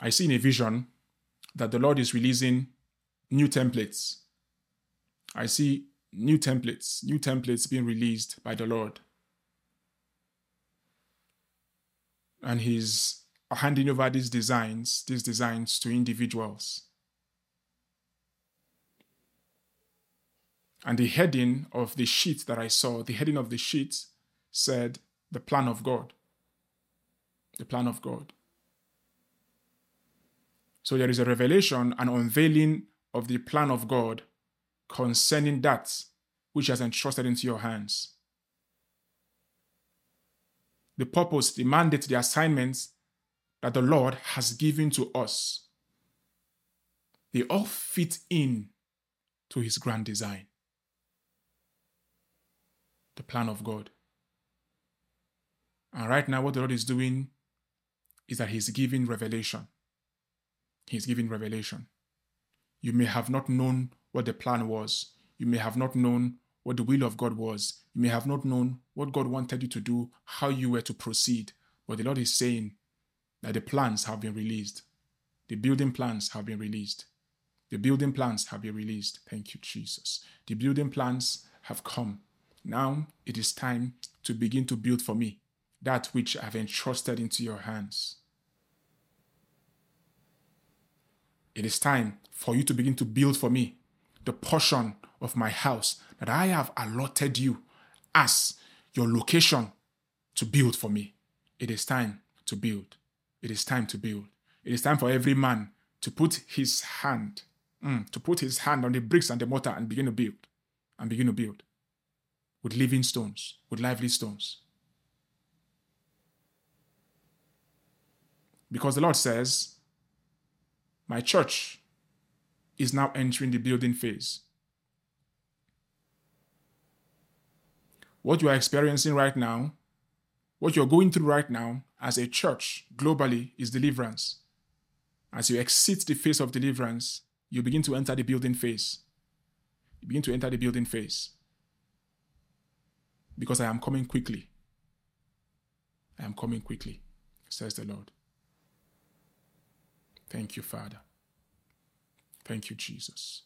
I see in a vision that the Lord is releasing new templates. I see new templates, new templates being released by the Lord. And He's handing over these designs, these designs to individuals. And the heading of the sheet that I saw, the heading of the sheet said, The plan of God. The plan of God. So there is a revelation, an unveiling of the plan of God concerning that which has entrusted into your hands. The purpose, the mandate, the assignments that the Lord has given to us, they all fit in to his grand design. The plan of God. And right now, what the Lord is doing is that he's giving revelation. He's giving revelation. You may have not known what the plan was. You may have not known what the will of God was. You may have not known what God wanted you to do, how you were to proceed. But the Lord is saying that the plans have been released. The building plans have been released. The building plans have been released. Thank you, Jesus. The building plans have come. Now it is time to begin to build for me that which I've entrusted into your hands. It is time for you to begin to build for me the portion of my house that I have allotted you as your location to build for me. It is time to build. It is time to build. It is time for every man to put his hand, mm, to put his hand on the bricks and the mortar and begin to build. And begin to build with living stones, with lively stones. Because the Lord says, My church is now entering the building phase. What you are experiencing right now, what you're going through right now as a church globally is deliverance. As you exit the phase of deliverance, you begin to enter the building phase. You begin to enter the building phase. Because I am coming quickly. I am coming quickly, says the Lord. Thank you, Father. Thank you, Jesus.